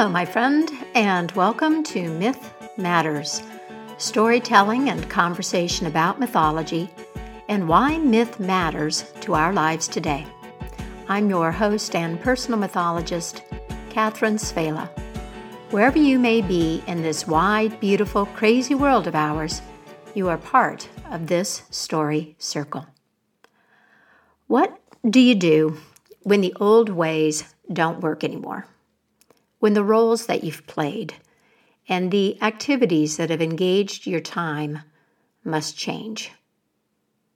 Hello, my friend, and welcome to Myth Matters storytelling and conversation about mythology and why myth matters to our lives today. I'm your host and personal mythologist, Catherine Svehla. Wherever you may be in this wide, beautiful, crazy world of ours, you are part of this story circle. What do you do when the old ways don't work anymore? When the roles that you've played and the activities that have engaged your time must change?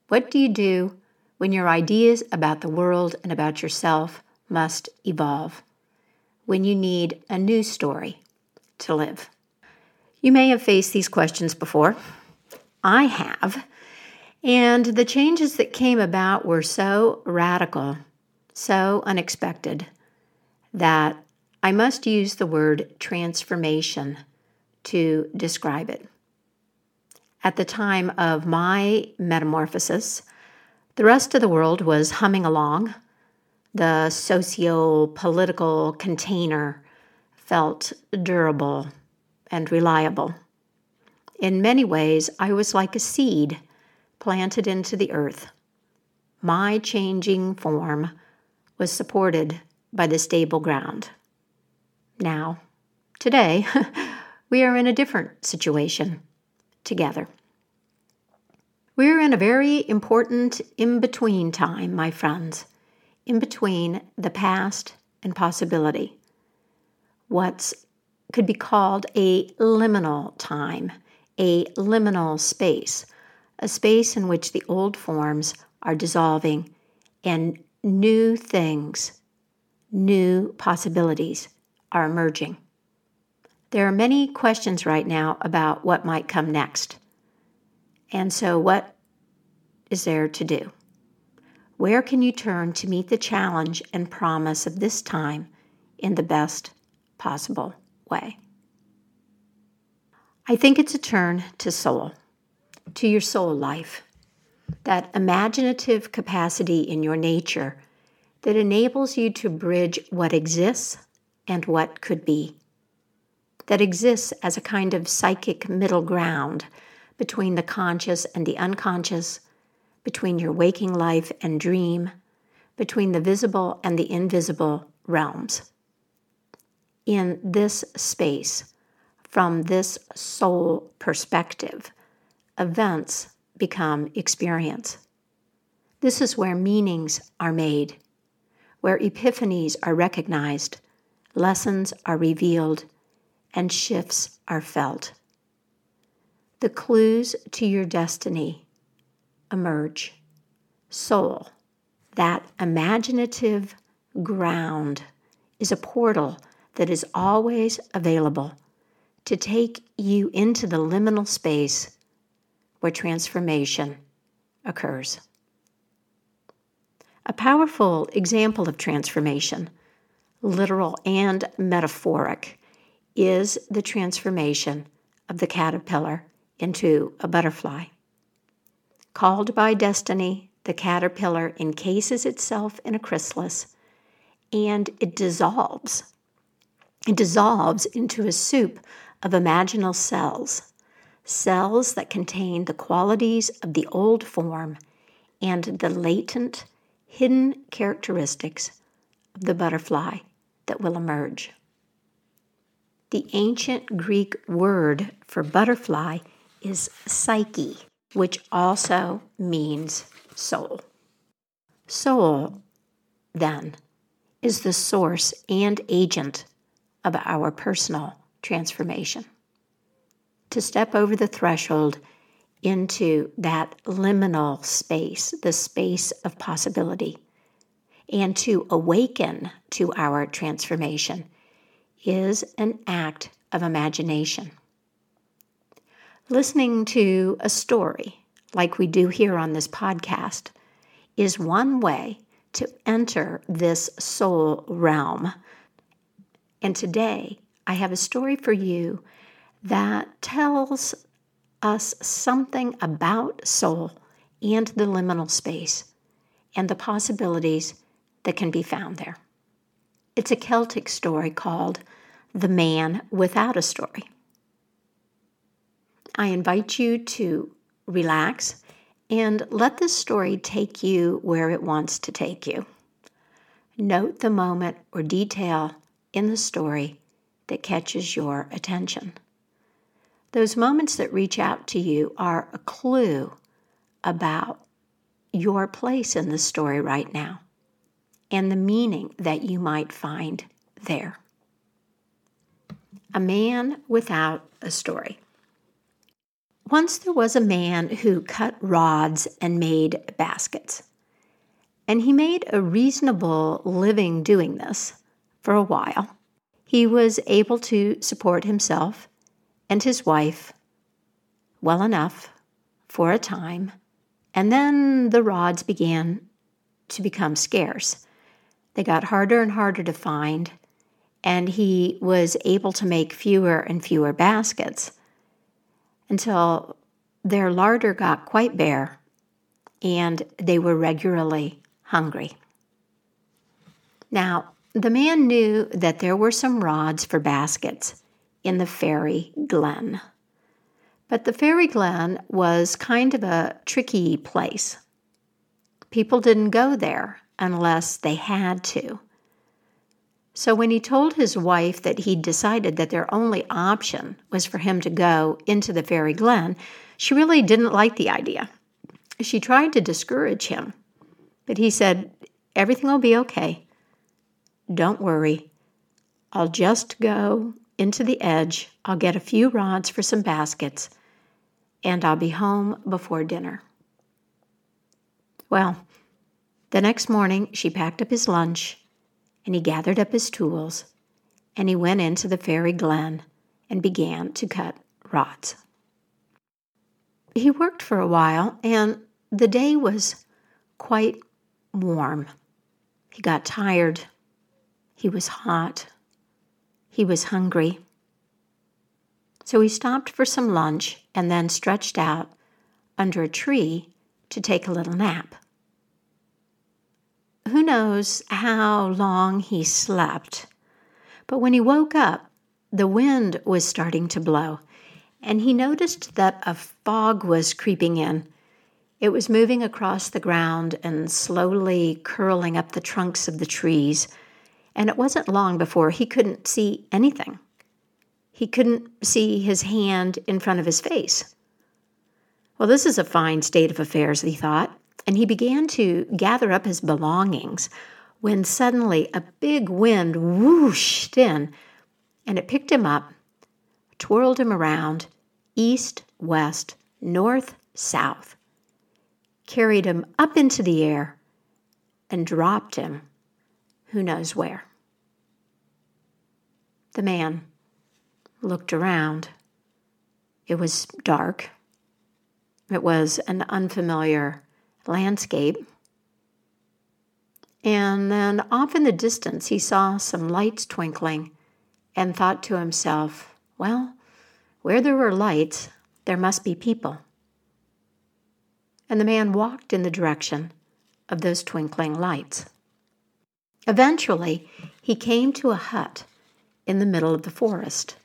What do you do when your ideas about the world and about yourself must evolve? When you need a new story to live? You may have faced these questions before. I have. And the changes that came about were so radical, so unexpected, that I must use the word transformation to describe it. At the time of my metamorphosis, the rest of the world was humming along. The socio political container felt durable and reliable. In many ways, I was like a seed planted into the earth. My changing form was supported by the stable ground. Now, today, we are in a different situation together. We're in a very important in between time, my friends, in between the past and possibility. What could be called a liminal time, a liminal space a space in which the old forms are dissolving and new things, new possibilities are emerging. There are many questions right now about what might come next. And so, what is there to do? Where can you turn to meet the challenge and promise of this time in the best possible way? I think it's a turn to soul to your soul life, that imaginative capacity in your nature that enables you to bridge what exists and what could be, that exists as a kind of psychic middle ground between the conscious and the unconscious, between your waking life and dream, between the visible and the invisible realms. In this space, from this soul perspective, events become experience. This is where meanings are made, where epiphanies are recognized, lessons are revealed, and shifts are felt. The clues to your destiny emerge. Soul, that imaginative ground, is a portal that is always available to take you into the liminal space where transformation occurs. A powerful example of transformation, literal and metaphoric, is the transformation of the caterpillar into a butterfly. Called by destiny, the caterpillar encases itself in a chrysalis and it dissolves. It dissolves into a soup of imaginal cells cells that contain the qualities of the old form and the latent, hidden characteristics of the butterfly that will emerge. The ancient Greek word for butterfly is psyche, which also means soul. Soul, then, is the source and agent of our personal transformation to step over the threshold into that liminal space, the space of possibility, and to awaken to our transformation is an act of imagination. Listening to a story, like we do here on this podcast, is one way to enter this soul realm. And today, I have a story for you that tells us something about soul and the liminal space and the possibilities that can be found there. It's a Celtic story called The Man Without a Story. I invite you to relax and let this story take you where it wants to take you. Note the moment or detail in the story that catches your attention. Those moments that reach out to you are a clue about your place in the story right now and the meaning that you might find there. A man without a story. Once there was a man who cut rods and made baskets. And he made a reasonable living doing this for a while. He was able to support himself and his wife well enough for a time, and then the rods began to become scarce. They got harder and harder to find, and he was able to make fewer and fewer baskets until their larder got quite bare and they were regularly hungry. Now, the man knew that there were some rods for baskets in the fairy glen. But the fairy glen was kind of a tricky place. People didn't go there unless they had to. So when he told his wife that he'd decided that their only option was for him to go into the fairy glen, she really didn't like the idea. She tried to discourage him, but he said, Everything will be okay. Don't worry. I'll just go into the edge, I'll get a few rods for some baskets, and I'll be home before dinner. Well, the next morning she packed up his lunch, and he gathered up his tools, and he went into the fairy glen and began to cut rods. He worked for a while, and the day was quite warm. He got tired. He was hot. He was hungry. So he stopped for some lunch and then stretched out under a tree to take a little nap. Who knows how long he slept, but when he woke up, the wind was starting to blow, and he noticed that a fog was creeping in it was moving across the ground and slowly curling up the trunks of the trees, and it wasn't long before he couldn't see anything. He couldn't see his hand in front of his face. Well, this is a fine state of affairs, he thought, and he began to gather up his belongings when suddenly a big wind whooshed in and it picked him up, twirled him around, east, west, north, south carried him up into the air, and dropped him who knows where. The man looked around. It was dark. It was an unfamiliar landscape. And then off in the distance, he saw some lights twinkling and thought to himself, well, where there were lights, there must be people and the man walked in the direction of those twinkling lights. Eventually, he came to a hut in the middle of the forest.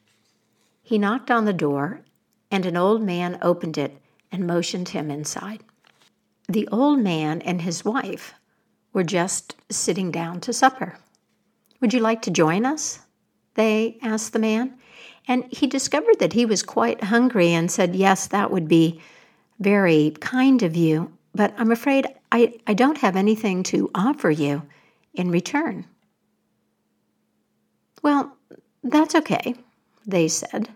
He knocked on the door, and an old man opened it and motioned him inside. The old man and his wife were just sitting down to supper. Would you like to join us? They asked the man. And he discovered that he was quite hungry and said, Yes, that would be very kind of you, but I'm afraid I, I don't have anything to offer you in return. Well, that's okay, they said.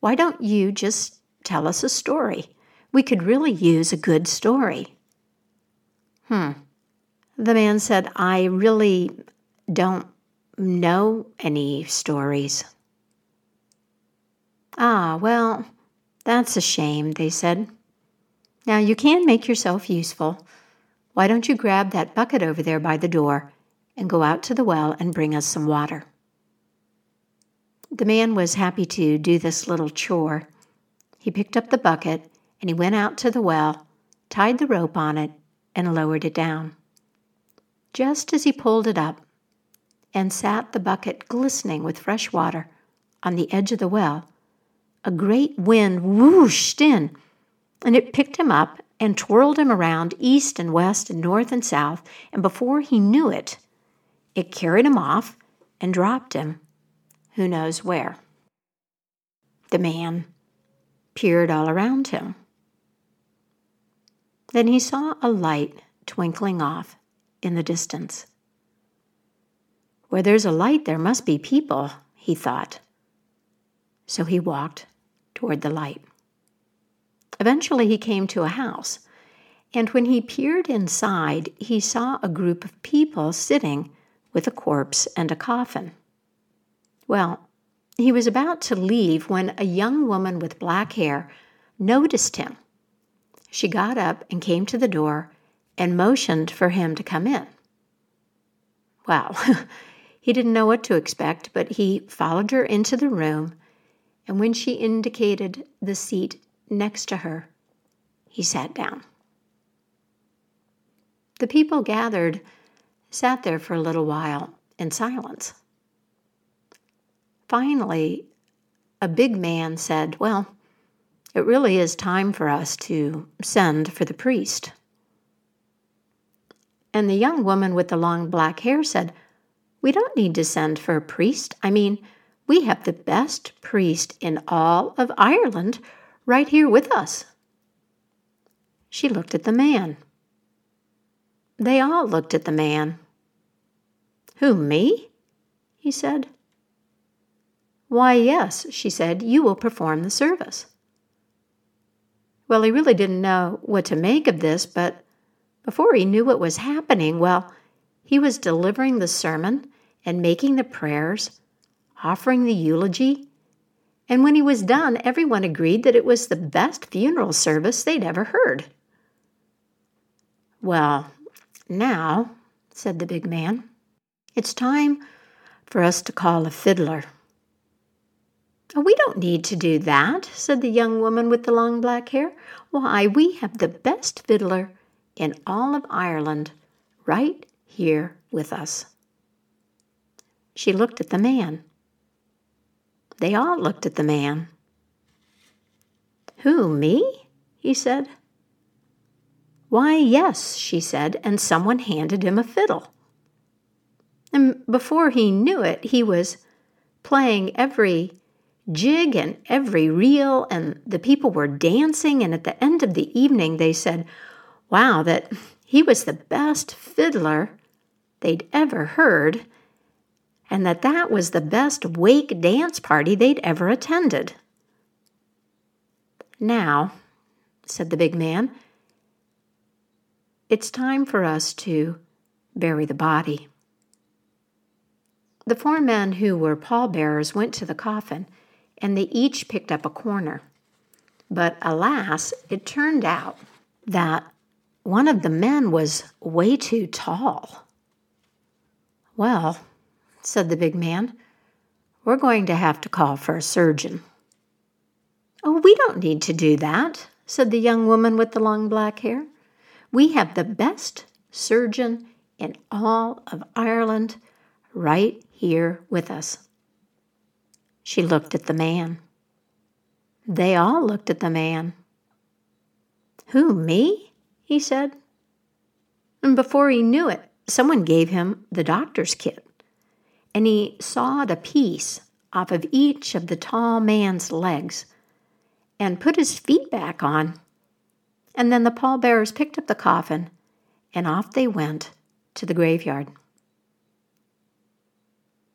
Why don't you just tell us a story? We could really use a good story. Hmm. The man said, I really don't know any stories. Ah, well, that's a shame, they said. Now you can make yourself useful. Why don't you grab that bucket over there by the door and go out to the well and bring us some water? The man was happy to do this little chore. He picked up the bucket and he went out to the well, tied the rope on it, and lowered it down. Just as he pulled it up and sat the bucket glistening with fresh water on the edge of the well, a great wind whooshed in, and it picked him up and twirled him around east and west and north and south, and before he knew it, it carried him off and dropped him who knows where. The man peered all around him. Then he saw a light twinkling off in the distance. Where there's a light, there must be people, he thought. So he walked toward the light. Eventually, he came to a house, and when he peered inside, he saw a group of people sitting with a corpse and a coffin. Well, he was about to leave when a young woman with black hair noticed him. She got up and came to the door and motioned for him to come in. Well, he didn't know what to expect, but he followed her into the room, and when she indicated the seat next to her, he sat down. The people gathered sat there for a little while in silence. Finally, a big man said, Well, it really is time for us to send for the priest. And the young woman with the long black hair said, We don't need to send for a priest. I mean, we have the best priest in all of Ireland right here with us. She looked at the man. They all looked at the man. Who, me? he said. Why, yes, she said, you will perform the service. Well, he really didn't know what to make of this, but before he knew what was happening, well, he was delivering the sermon and making the prayers, offering the eulogy, and when he was done, everyone agreed that it was the best funeral service they'd ever heard. Well, now, said the big man, it's time for us to call a fiddler. We don't need to do that, said the young woman with the long black hair. Why, we have the best fiddler in all of Ireland right here with us. She looked at the man. They all looked at the man. Who, me? he said. Why, yes, she said, and someone handed him a fiddle. And before he knew it, he was playing every jig and every reel, and the people were dancing. And at the end of the evening, they said, Wow, that he was the best fiddler they'd ever heard, and that that was the best wake dance party they'd ever attended. Now, said the big man, it's time for us to bury the body. The four men who were pallbearers went to the coffin and they each picked up a corner. But alas, it turned out that one of the men was way too tall. Well, said the big man, we're going to have to call for a surgeon. Oh, we don't need to do that, said the young woman with the long black hair. We have the best surgeon in all of Ireland right here with us. She looked at the man. They all looked at the man. Who, me? he said. And before he knew it, someone gave him the doctor's kit, and he sawed a piece off of each of the tall man's legs and put his feet back on. And then the pallbearers picked up the coffin, and off they went to the graveyard.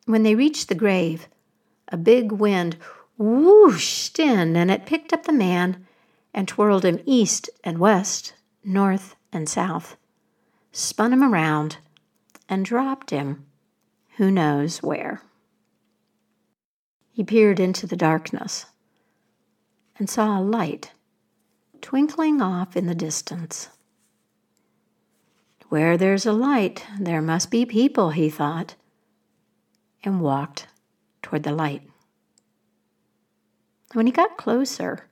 When they reached the grave, a big wind whooshed in and it picked up the man and twirled him east and west, north and south, spun him around, and dropped him who knows where. He peered into the darkness and saw a light twinkling off in the distance. Where there's a light, there must be people, he thought, and walked toward the light. When he got closer,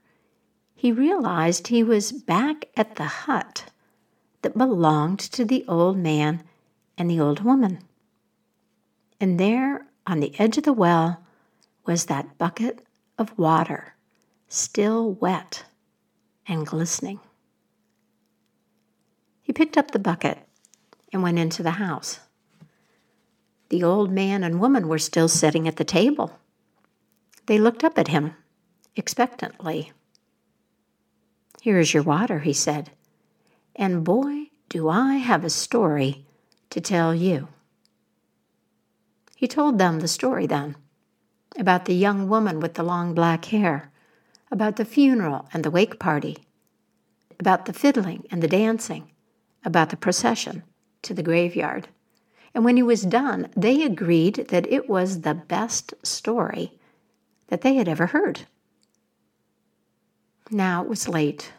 he realized he was back at the hut that belonged to the old man and the old woman. And there, on the edge of the well, was that bucket of water, still wet and glistening. He picked up the bucket and went into the house. The old man and woman were still sitting at the table. They looked up at him expectantly. Here is your water, he said, and boy, do I have a story to tell you. He told them the story then about the young woman with the long black hair, about the funeral and the wake party, about the fiddling and the dancing, about the procession to the graveyard. And when he was done, they agreed that it was the best story that they had ever heard. Now it was late,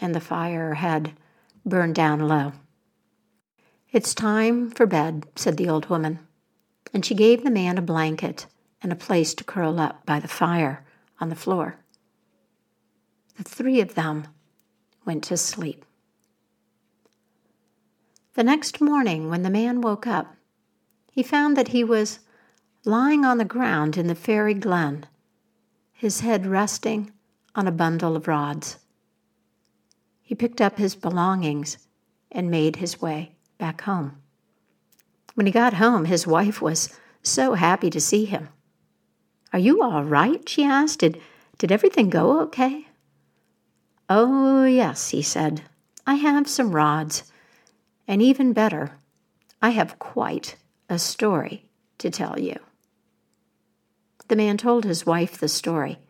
and the fire had burned down low. It's time for bed, said the old woman, and she gave the man a blanket and a place to curl up by the fire on the floor. The three of them went to sleep. The next morning, when the man woke up, he found that he was lying on the ground in the fairy glen, his head resting on a bundle of rods. He picked up his belongings and made his way back home. When he got home, his wife was so happy to see him. Are you all right? she asked. Did, did everything go okay? Oh, yes, he said. I have some rods. And even better, I have quite a story to tell you. The man told his wife the story,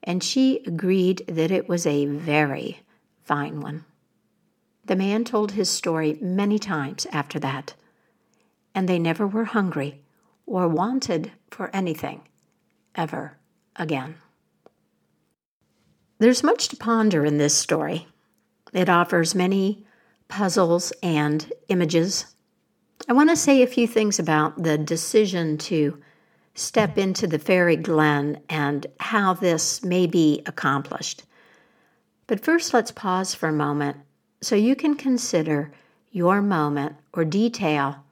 and she agreed that it was a very fine one. The man told his story many times after that, and they never were hungry or wanted for anything ever again. There's much to ponder in this story. It offers many puzzles and images. I want to say a few things about the decision to step into the fairy glen and how this may be accomplished. But first, let's pause for a moment so you can consider your moment or detail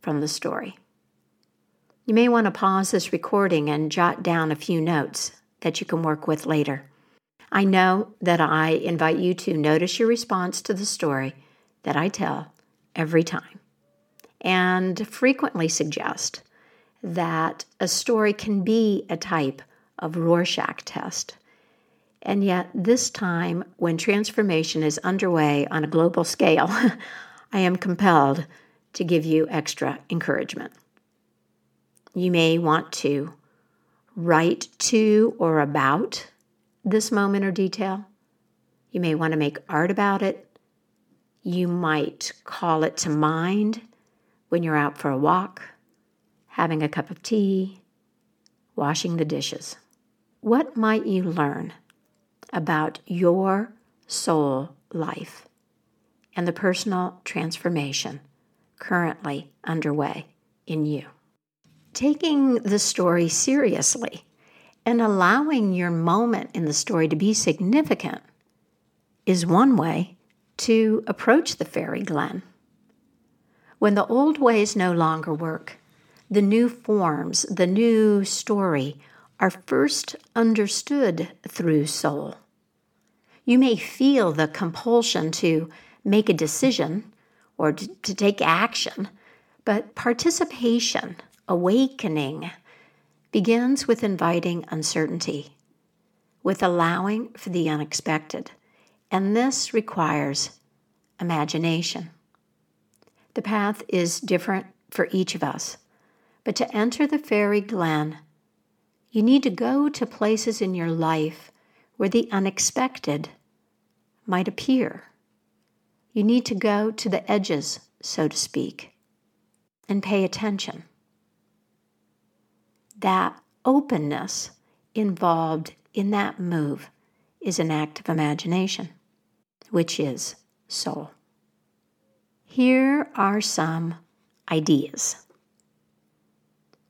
from the story. You may want to pause this recording and jot down a few notes that you can work with later. I know that I invite you to notice your response to the story that I tell every time and frequently suggest that a story can be a type of Rorschach test. And yet, this time, when transformation is underway on a global scale, I am compelled to give you extra encouragement. You may want to write to or about this moment or detail. You may want to make art about it. You might call it to mind when you're out for a walk having a cup of tea, washing the dishes. What might you learn about your soul life and the personal transformation currently underway in you? Taking the story seriously and allowing your moment in the story to be significant is one way to approach the fairy glen. When the old ways no longer work, the new forms, the new story are first understood through soul. You may feel the compulsion to make a decision or to, take action, but participation, awakening, begins with inviting uncertainty, with allowing for the unexpected, and this requires imagination. The path is different for each of us. But to enter the fairy glen, you need to go to places in your life where the unexpected might appear. You need to go to the edges, so to speak, and pay attention. That openness involved in that move is an act of imagination, which is soul. Here are some ideas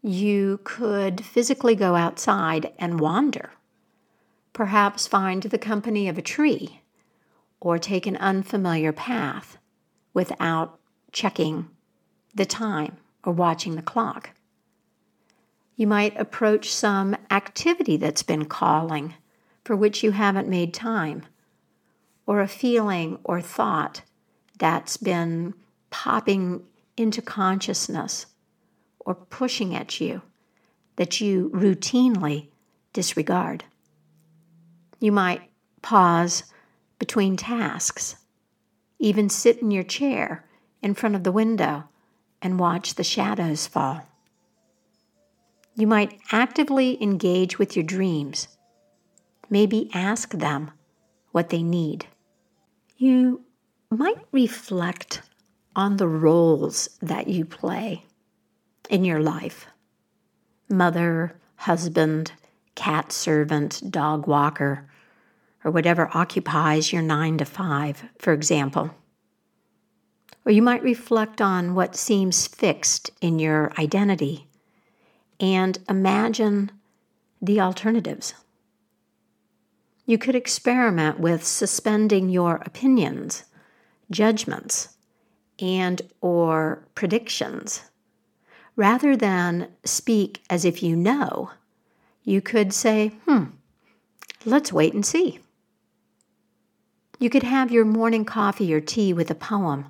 you could physically go outside and wander, perhaps find the company of a tree, or take an unfamiliar path without checking the time or watching the clock. You might approach some activity that's been calling for which you haven't made time, or a feeling or thought that's been popping into consciousness or pushing at you that you routinely disregard. You might pause between tasks, even sit in your chair in front of the window and watch the shadows fall. You might actively engage with your dreams, maybe ask them what they need. You might reflect on the roles that you play in your life mother, husband, cat servant, dog walker, or whatever occupies your nine to five, for example. Or you might reflect on what seems fixed in your identity and imagine the alternatives. You could experiment with suspending your opinions, judgments, and or predictions. Rather than speak as if you know, you could say, "Hmm, let's wait and see." You could have your morning coffee or tea with a poem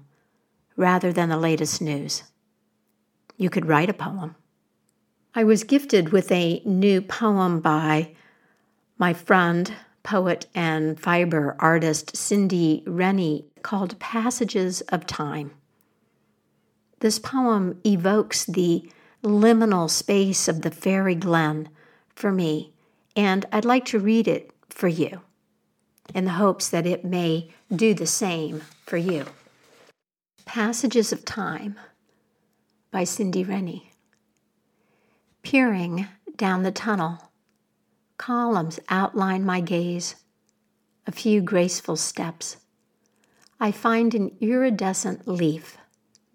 rather than the latest news. You could write a poem. I was gifted with a new poem by my friend, poet, and fiber artist Cindy Rennie called Passages of Time. This poem evokes the liminal space of the fairy glen for me, and I'd like to read it for you in the hopes that it may do the same for you. Passages of Time by Cindy Rennie peering down the tunnel. Columns outline my gaze, a few graceful steps. I find an iridescent leaf,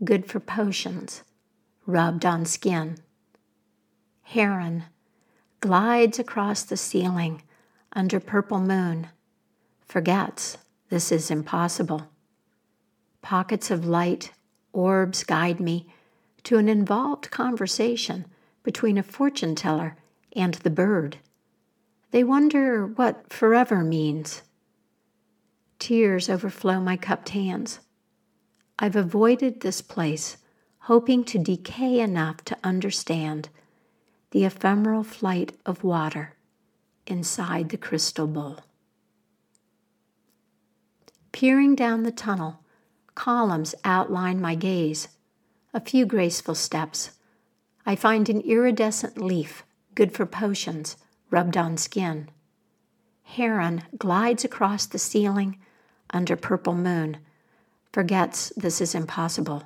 good for potions, rubbed on skin. Heron glides across the ceiling under purple moon, forgets this is impossible. Pockets of light, orbs guide me to an involved conversation between a fortune teller and the bird. They wonder what forever means. Tears overflow my cupped hands. I've avoided this place, hoping to decay enough to understand the ephemeral flight of water inside the crystal bowl. Peering down the tunnel, columns outline my gaze, a few graceful steps I find an iridescent leaf, good for potions, rubbed on skin. Heron glides across the ceiling under purple moon, forgets this is impossible.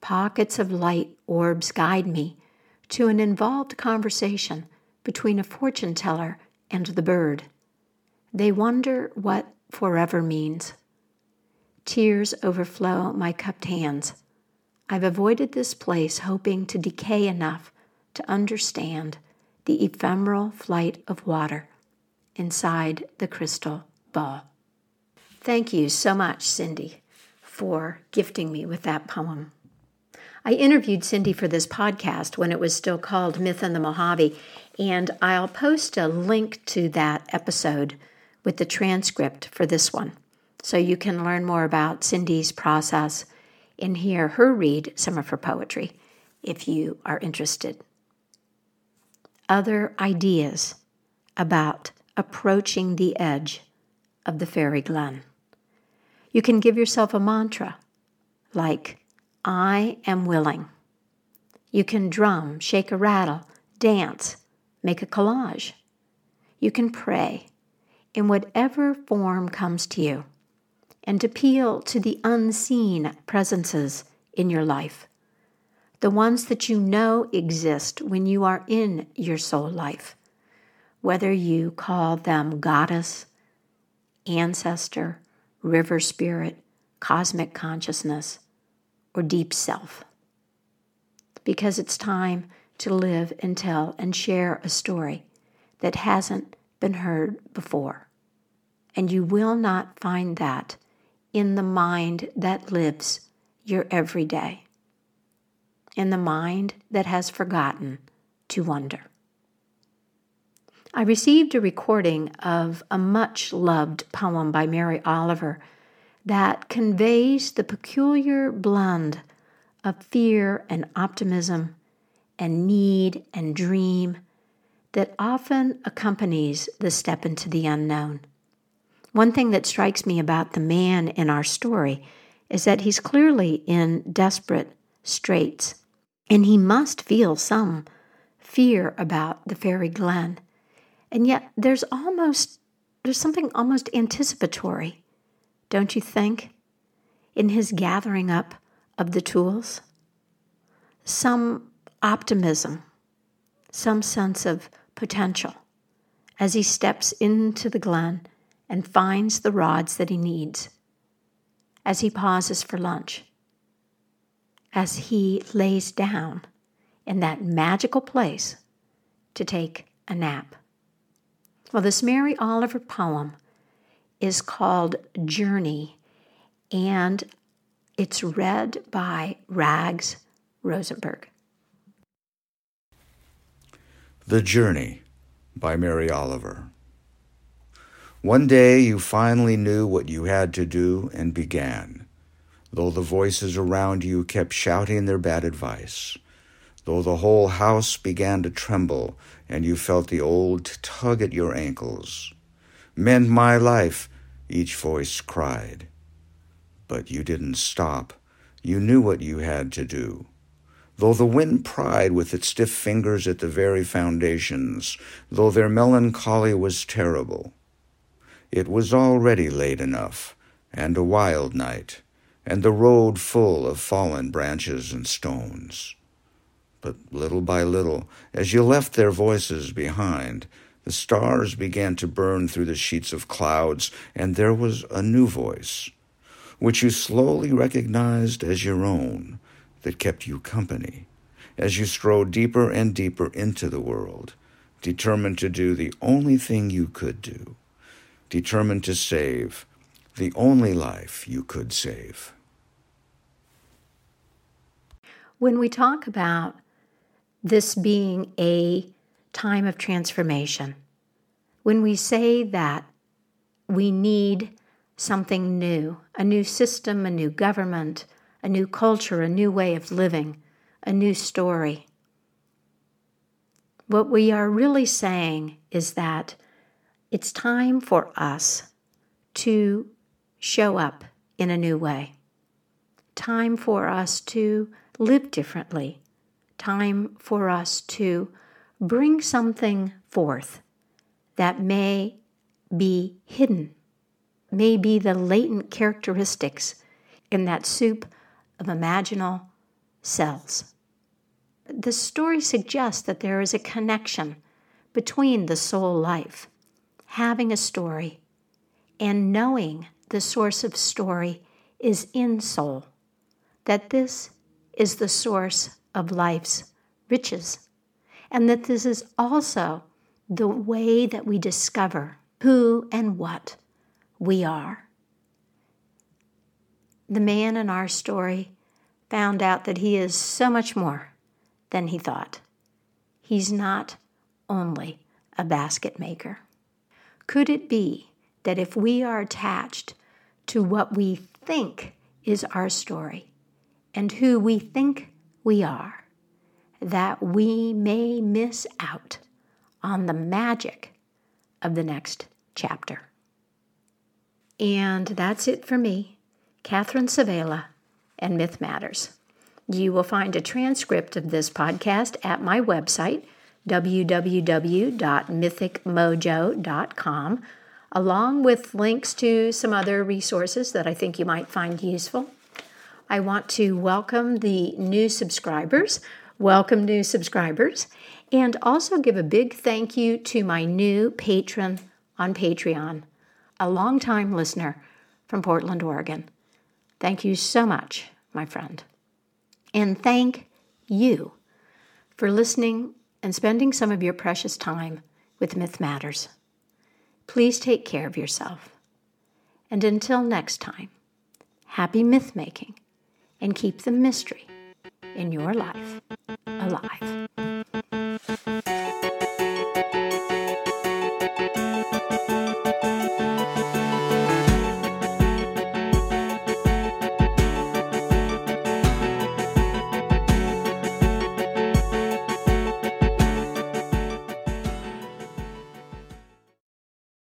Pockets of light orbs guide me to an involved conversation between a fortune teller and the bird. They wonder what forever means. Tears overflow my cupped hands. I've avoided this place hoping to decay enough to understand the ephemeral flight of water inside the crystal ball. Thank you so much, Cindy, for gifting me with that poem. I interviewed Cindy for this podcast when it was still called Myth and the Mojave, and I'll post a link to that episode with the transcript for this one so you can learn more about Cindy's process and hear her read some of her poetry if you are interested. Other ideas about approaching the edge of the fairy glen. You can give yourself a mantra like, I am willing. You can drum, shake a rattle, dance, make a collage. You can pray in whatever form comes to you and appeal to the unseen presences in your life, the ones that you know exist when you are in your soul life, whether you call them goddess, ancestor, river spirit, cosmic consciousness, or deep self. Because it's time to live and tell and share a story that hasn't been heard before. And you will not find that in the mind that lives your everyday, in the mind that has forgotten to wonder. I received a recording of a much loved poem by Mary Oliver that conveys the peculiar blend of fear and optimism and need and dream that often accompanies the step into the unknown. One thing that strikes me about the man in our story is that he's clearly in desperate straits, and he must feel some fear about the fairy glen. And yet there's almost there's something almost anticipatory, don't you think, in his gathering up of the tools? Some optimism, some sense of potential as he steps into the glen and finds the rods that he needs, as he pauses for lunch, as he lays down in that magical place to take a nap. Well, this Mary Oliver poem is called Journey, and it's read by Rags Rosenberg. The Journey by Mary Oliver. One day you finally knew what you had to do and began, though the voices around you kept shouting their bad advice, though the whole house began to tremble and you felt the old tug at your ankles. Mend my life, each voice cried. But you didn't stop. You knew what you had to do though the wind pried with its stiff fingers at the very foundations, though their melancholy was terrible. It was already late enough, and a wild night, and the road full of fallen branches and stones. But little by little, as you left their voices behind, the stars began to burn through the sheets of clouds, and there was a new voice, which you slowly recognized as your own that kept you company as you strode deeper and deeper into the world, determined to do the only thing you could do, determined to save the only life you could save. When we talk about this being a time of transformation, when we say that we need something new, a new system, a new government, a new culture, a new way of living, a new story. What we are really saying is that it's time for us to show up in a new way. Time for us to live differently. Time for us to bring something forth that may be hidden, may be the latent characteristics in that soup of imaginal cells. The story suggests that there is a connection between the soul life, having a story, and knowing the source of story is in soul, that this is the source of life's riches, and that this is also the way that we discover who and what we are the man in our story found out that he is so much more than he thought. He's not only a basket maker. Could it be that if we are attached to what we think is our story and who we think we are, that we may miss out on the magic of the next chapter? And that's it for me. Catherine Svehla, and Myth Matters. You will find a transcript of this podcast at my website, www.mythicmojo.com, along with links to some other resources that I think you might find useful. I want to welcome the new subscribers. Welcome, new subscribers. And also give a big thank you to my new patron on Patreon, a longtime listener from Portland, Oregon. Thank you so much, my friend. And thank you for listening and spending some of your precious time with Myth Matters. Please take care of yourself. And until next time, happy myth making and keep the mystery in your life alive.